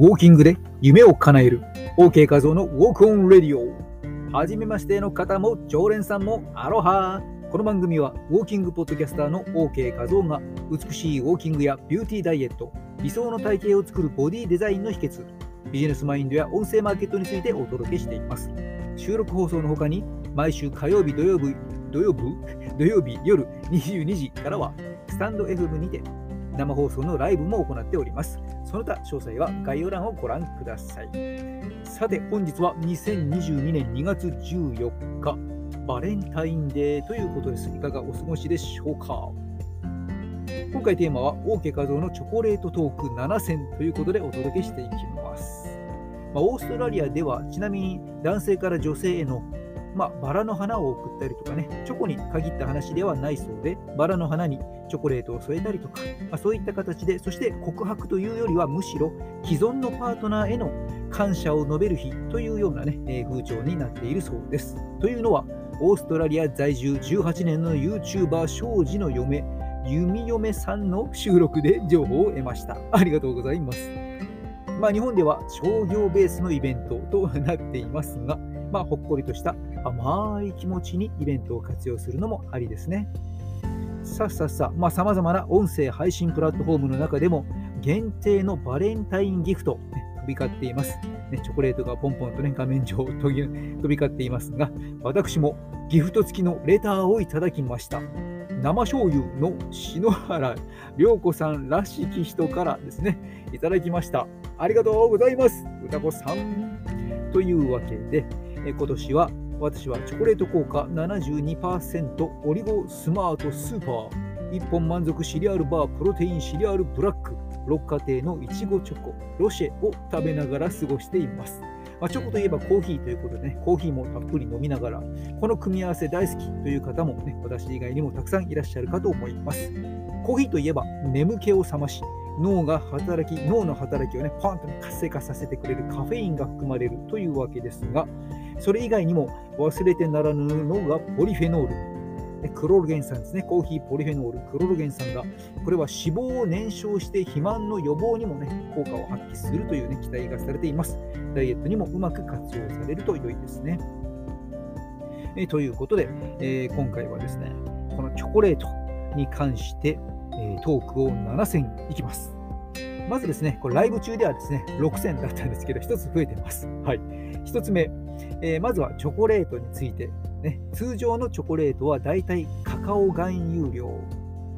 ウォーキングで夢を叶える。OK 画像のウォークオンレディオ。はじめましての方も常連さんもアロハ。この番組はウォーキングポッドキャスターの OK 画像が美しいウォーキングやビューティーダイエット理想の体型を作るボディデザインの秘訣ビジネスマインドや音声マーケットについてお届けしています。収録放送の他に毎週火曜日土曜日土曜日土曜日夜22時からはスタンド FM にて生放送のライブも行っております。その他詳細は概要欄をご覧ください。さて、本日は2022年2月14日、バレンタインデーということです。いかがお過ごしでしょうか？今回テーマは、オーケー画像のチョコレートトーク7選ということでお届けしていきます。まあ、オーストラリアでは、ちなみに男性から女性へのまあ、バラの花を送ったりとかね、チョコに限った話ではないそうで、バラの花にチョコレートを添えたりとか、まあ、そういった形で、そして告白というよりはむしろ既存のパートナーへの感謝を述べる日というようなね、えー、風潮になっているそうです。というのは、オーストラリア在住18年の YouTuber 庄司の嫁、弓嫁さんの収録で情報を得ました。ありがとうございます。まあ、日本では商業ベースのイベントとなっていますが、まあ、ほっこりとした甘い気持ちにイベントを活用するのもありですね。さあさあさあ、まあ、様々な音声配信プラットフォームの中でも限定のバレンタインギフト、ね、飛び交っています。ね、チョコレートがポンポンとね、画面上飛び飛び交っていますが、私もギフト付きのレターをいただきました。生醤油の篠原涼子さんらしき人からですね、いただきました。ありがとうございます。歌子さん。というわけで、今年は私はチョコレート効果72%オリゴスマートスーパー1本満足シリアルバープロテインシリアルブラック六花亭のいちごチョコロシェを食べながら過ごしています。まあ、チョコといえばコーヒーということでね、コーヒーもたっぷり飲みながら、この組み合わせ大好きという方もね、私以外にもたくさんいらっしゃるかと思います。コーヒーといえば眠気を覚まし、脳が働き、脳の働きをね、パンと、活性化させてくれるカフェインが含まれるというわけですが、それ以外にも忘れてならぬのがポリフェノール。クロロゲン酸ですね。コーヒーポリフェノール、クロロゲン酸が、これは脂肪を燃焼して肥満の予防にもね、効果を発揮するというね、期待がされています。ダイエットにもうまく活用されると良いですね。えということで、えー、今回はですね、このチョコレートに関して、え、トークを7選いきます。まずですね、これライブ中ではですね、6選だったんですけど、1つ増えてます。はい。1つ目、えー、まずはチョコレートについて、ね。通常のチョコレートはだいたいカカオ含有量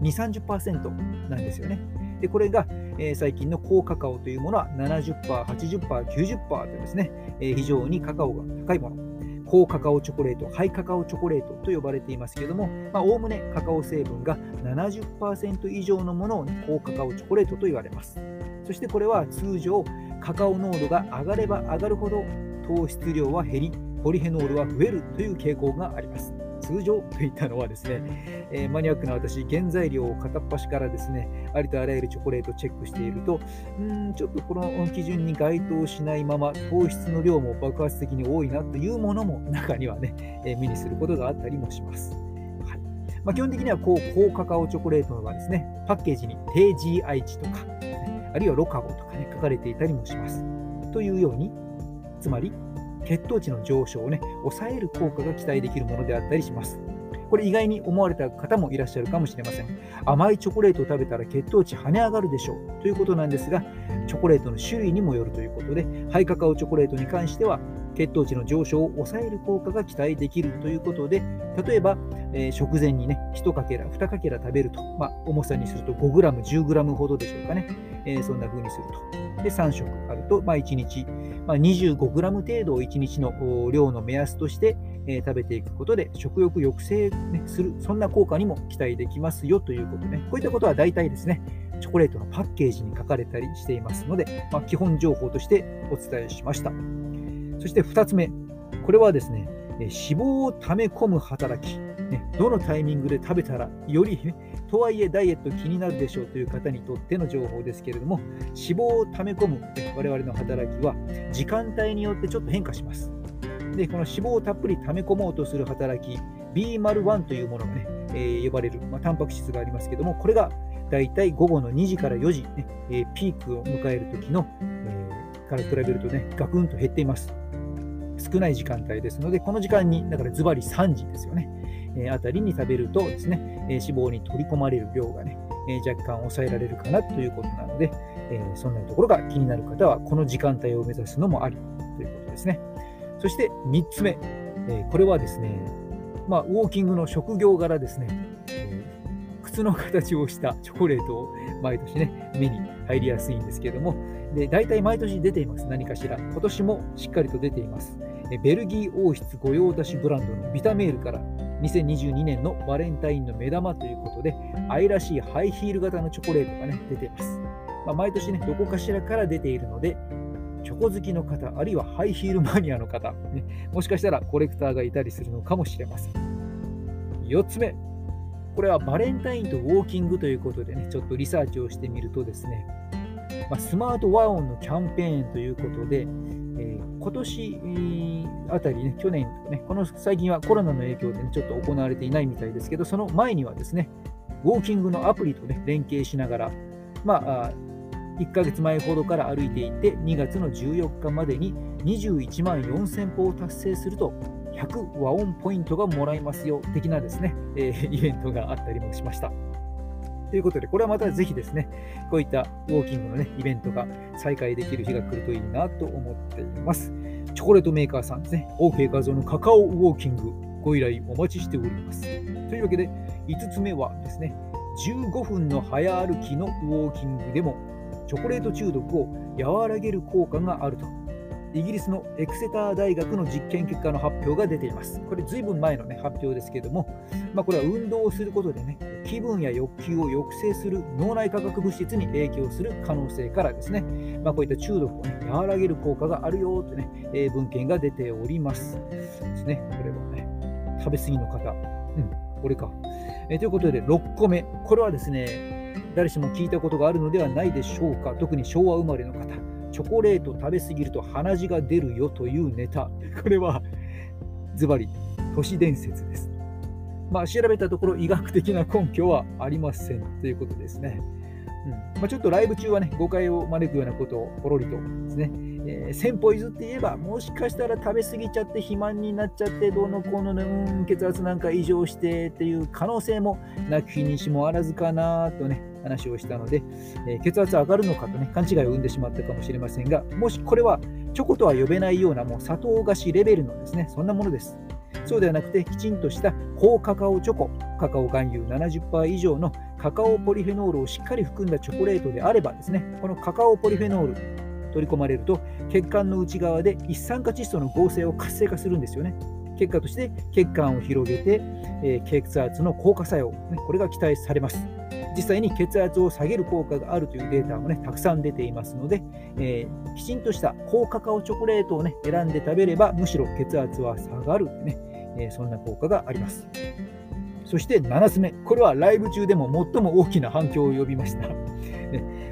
2、30%なんですよね。でこれが、えー、最近の高カカオというものは70%、80%、90%とですね、えー、非常にカカオが高いもの。高カカオチョコレート、ハイカカオチョコレートと呼ばれていますけれども、おおむねカカオ成分が70%以上のものを、ね、高カカオチョコレートと言われます。そしてこれは通常、カカオ濃度が上がれば上がるほど糖質量は減り、ポリフェノールは増えるという傾向があります。通常といったのはですね、えー、マニアックな私、原材料を片っ端からですね、ありとあらゆるチョコレートチェックしていると、んちょっとこの基準に該当しないまま、糖質の量も爆発的に多いなというものも中にはね、えー、目にすることがあったりもします。はいまあ、基本的にはこう高カカオチョコレートはですね、パッケージに低 GI 値とか、あるいはロカボとかね、書かれていたりもします。というように、つまり血糖値の上昇をね、抑える効果が期待できるものであったりします。これ意外に思われた方もいらっしゃるかもしれません。甘いチョコレートを食べたら血糖値跳ね上がるでしょうということなんですが、チョコレートの種類にもよるということで、ハイカカオチョコレートに関しては、血糖値の上昇を抑える効果が期待できるということで、例えば、えー、食前にね、1かけら、2かけら食べると、まあ、重さにすると 5g、10g ほどでしょうかね、えー、そんな風にすると。で、3食あると、まあ、1日、まあ、25g 程度を1日の量の目安として、えー、食べていくことで食欲抑制、ね、する、そんな効果にも期待できますよということね。こういったことは大体ですね、チョコレートのパッケージに書かれたりしていますので、まあ、基本情報としてお伝えしました。そして2つ目、これはですね、脂肪を溜め込む働き、ね、どのタイミングで食べたらより、ね、とはいえダイエット気になるでしょうという方にとっての情報ですけれども、脂肪を溜め込む、ね、我々の働きは時間帯によってちょっと変化します。で、この脂肪をたっぷり溜め込もうとする働き、B01 というものがね、えー、呼ばれる、まあ、タンパク質がありますけども、これがだいたい午後の2時から4時、ねえー、ピークを迎える時の、えーから比べるとね、ガクンと減っています。少ない時間帯ですので、この時間に、だからズバリ3時ですよね、えー、あたりに食べるとですね、えー、脂肪に取り込まれる量がね、えー、若干抑えられるかなということなので、えー、そんなところが気になる方は、この時間帯を目指すのもありということですね。そして3つ目、え、これはですね、まあ、ウォーキングの職業柄ですね、え、靴の形をしたチョコレートを毎年ね、目に入りやすいんですけども、で大体毎年出ています、何かしら。今年もしっかりと出ています。ベルギー王室御用達ブランドのビタメールから2022年のバレンタインの目玉ということで、愛らしいハイヒール型のチョコレートが、ね、出ています。まあ、毎年ね、どこかしらから出ているので、チョコ好きの方、あるいはハイヒールマニアの方、ね、もしかしたらコレクターがいたりするのかもしれません。4つ目、これはバレンタインとウォーキングということでね、ちょっとリサーチをしてみるとですね、まあ、スマートワオンのキャンペーンということで、今年あたりね、去年とかね、この最近はコロナの影響で、ね、ちょっと行われていないみたいですけど、その前にはですね、ウォーキングのアプリと、ね、連携しながら、まあ、1ヶ月前ほどから歩いていて、2月の14日までに21万4000歩を達成すると、100和音ポイントがもらえますよ、的なですね、えー、イベントがあったりもしました。ということで、これはまたぜひですね、こういったウォーキングの、ね、イベントが再開できる日が来るといいなと思っています。チョコレートメーカーさんですね、OK 画像のカカオウォーキング、ご依頼お待ちしております。というわけで、5つ目はですね、15分の早歩きのウォーキングでもチョコレート中毒を和らげる効果があるとイギリスのエクセター大学の実験結果の発表が出ています。これ、ずいぶん前の、ね、発表ですけれども、まあ、これは運動をすることでね、気分や欲求を抑制する脳内化学物質に影響する可能性からですね、まあ、こういった中毒を、ね、和らげる効果があるよとね、えー、文献が出ております。ですね、これはね、食べ過ぎの方、うん、これか。えー、ということで、6個目、これはですね、誰しも聞いたことがあるのではないでしょうか、特に昭和生まれの方。チョコレート食べ過ぎると鼻血が出るよというネタ。これはズバリ都市伝説です。まあ、調べたところ医学的な根拠はありませんということですね。うんまあ、ちょっとライブ中はね、誤解を招くようなことをポロリとですね、えー、歩譲って言えば、もしかしたら食べ過ぎちゃって肥満になっちゃって、どうのこうの、ねうん、血圧なんか異常してっていう可能性もなきにしもあらずかなとね、話をしたので、えー、血圧上がるのかとね、勘違いを生んでしまったかもしれませんが、もしこれはチョコとは呼べないようなもう砂糖菓子レベルのですね、そんなものです。そうではなくて、きちんとした高カカオチョコ、カカオ含有70%以上のカカオポリフェノールをしっかり含んだチョコレートであればですね、このカカオポリフェノール、取り込まれると血管の内側で一酸化窒素の合成を活性化するんですよね。結果として血管を広げて、え、血圧の効果作用、ね、これが期待されます。実際に血圧を下げる効果があるというデータもね、たくさん出ていますので、えー、きちんとした高カカオチョコレートをね、選んで食べれば、むしろ血圧は下がるね、えー、そんな効果があります。そして7つ目、これはライブ中でも最も大きな反響を呼びました。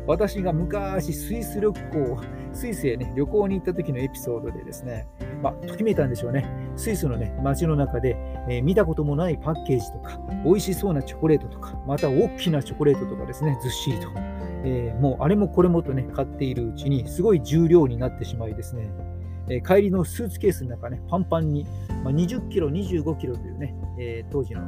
私が昔スイス旅行、スイスへ、ね、旅行に行った時のエピソードでですね、まあ、ときめいたんでしょうね。スイスの、ね、街の中で、えー、見たこともないパッケージとか、美味しそうなチョコレートとか、また大きなチョコレートとかですね、ずっしりと。えー、もうあれもこれもとね、買っているうちに、すごい重量になってしまいですね、えー、帰りのスーツケースの中ね、パンパンに、まあ、20キロ、25キロというね、えー、当時の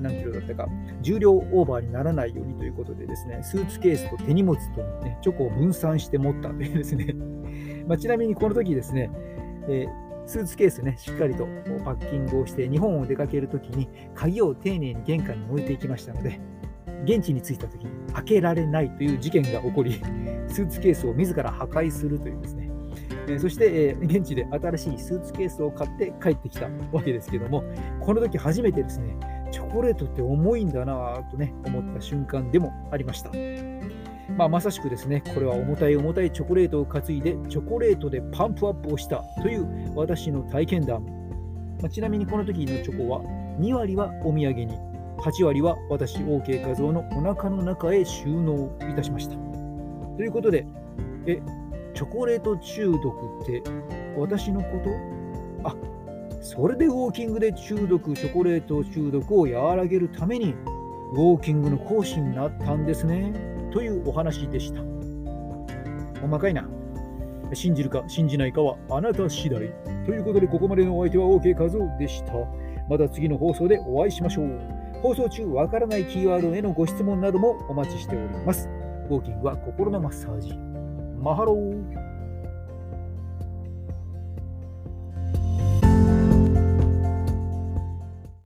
何キロだったか、重量オーバーにならないようにということでですね、スーツケースと手荷物と、ね、チョコを分散して持ったというですね、まあ、ちなみにこの時ですね、えースーツケースね、しっかりとパッキングをして、日本を出かけるときに鍵を丁寧に玄関に置いていきましたので、現地に着いたときに開けられないという事件が起こり、スーツケースを自ら破壊するというですね、えそして、え現地で新しいスーツケースを買って帰ってきたわけですけども、この時初めてですね、チョコレートって重いんだなとね、思った瞬間でもありました。まあ、まさしくですね、これは重たい重たいチョコレートを担いで、チョコレートでパンプアップをしたという私の体験談。まあ、ちなみにこの時のチョコは、2割はお土産に、8割は私、OK 画像のお腹の中へ収納いたしました。ということで、え、チョコレート中毒って私のこと？あ、それでウォーキングで中毒、チョコレート中毒を和らげるために、ウォーキングの講師になったんですね。というお話でした。細かいな。信じるか信じないかはあなた次第。ということで、ここまでのお相手は OK 和夫でした。また次の放送でお会いしましょう。放送中、わからないキーワードへのご質問などもお待ちしております。ウォーキングは心のマッサージ。マハロー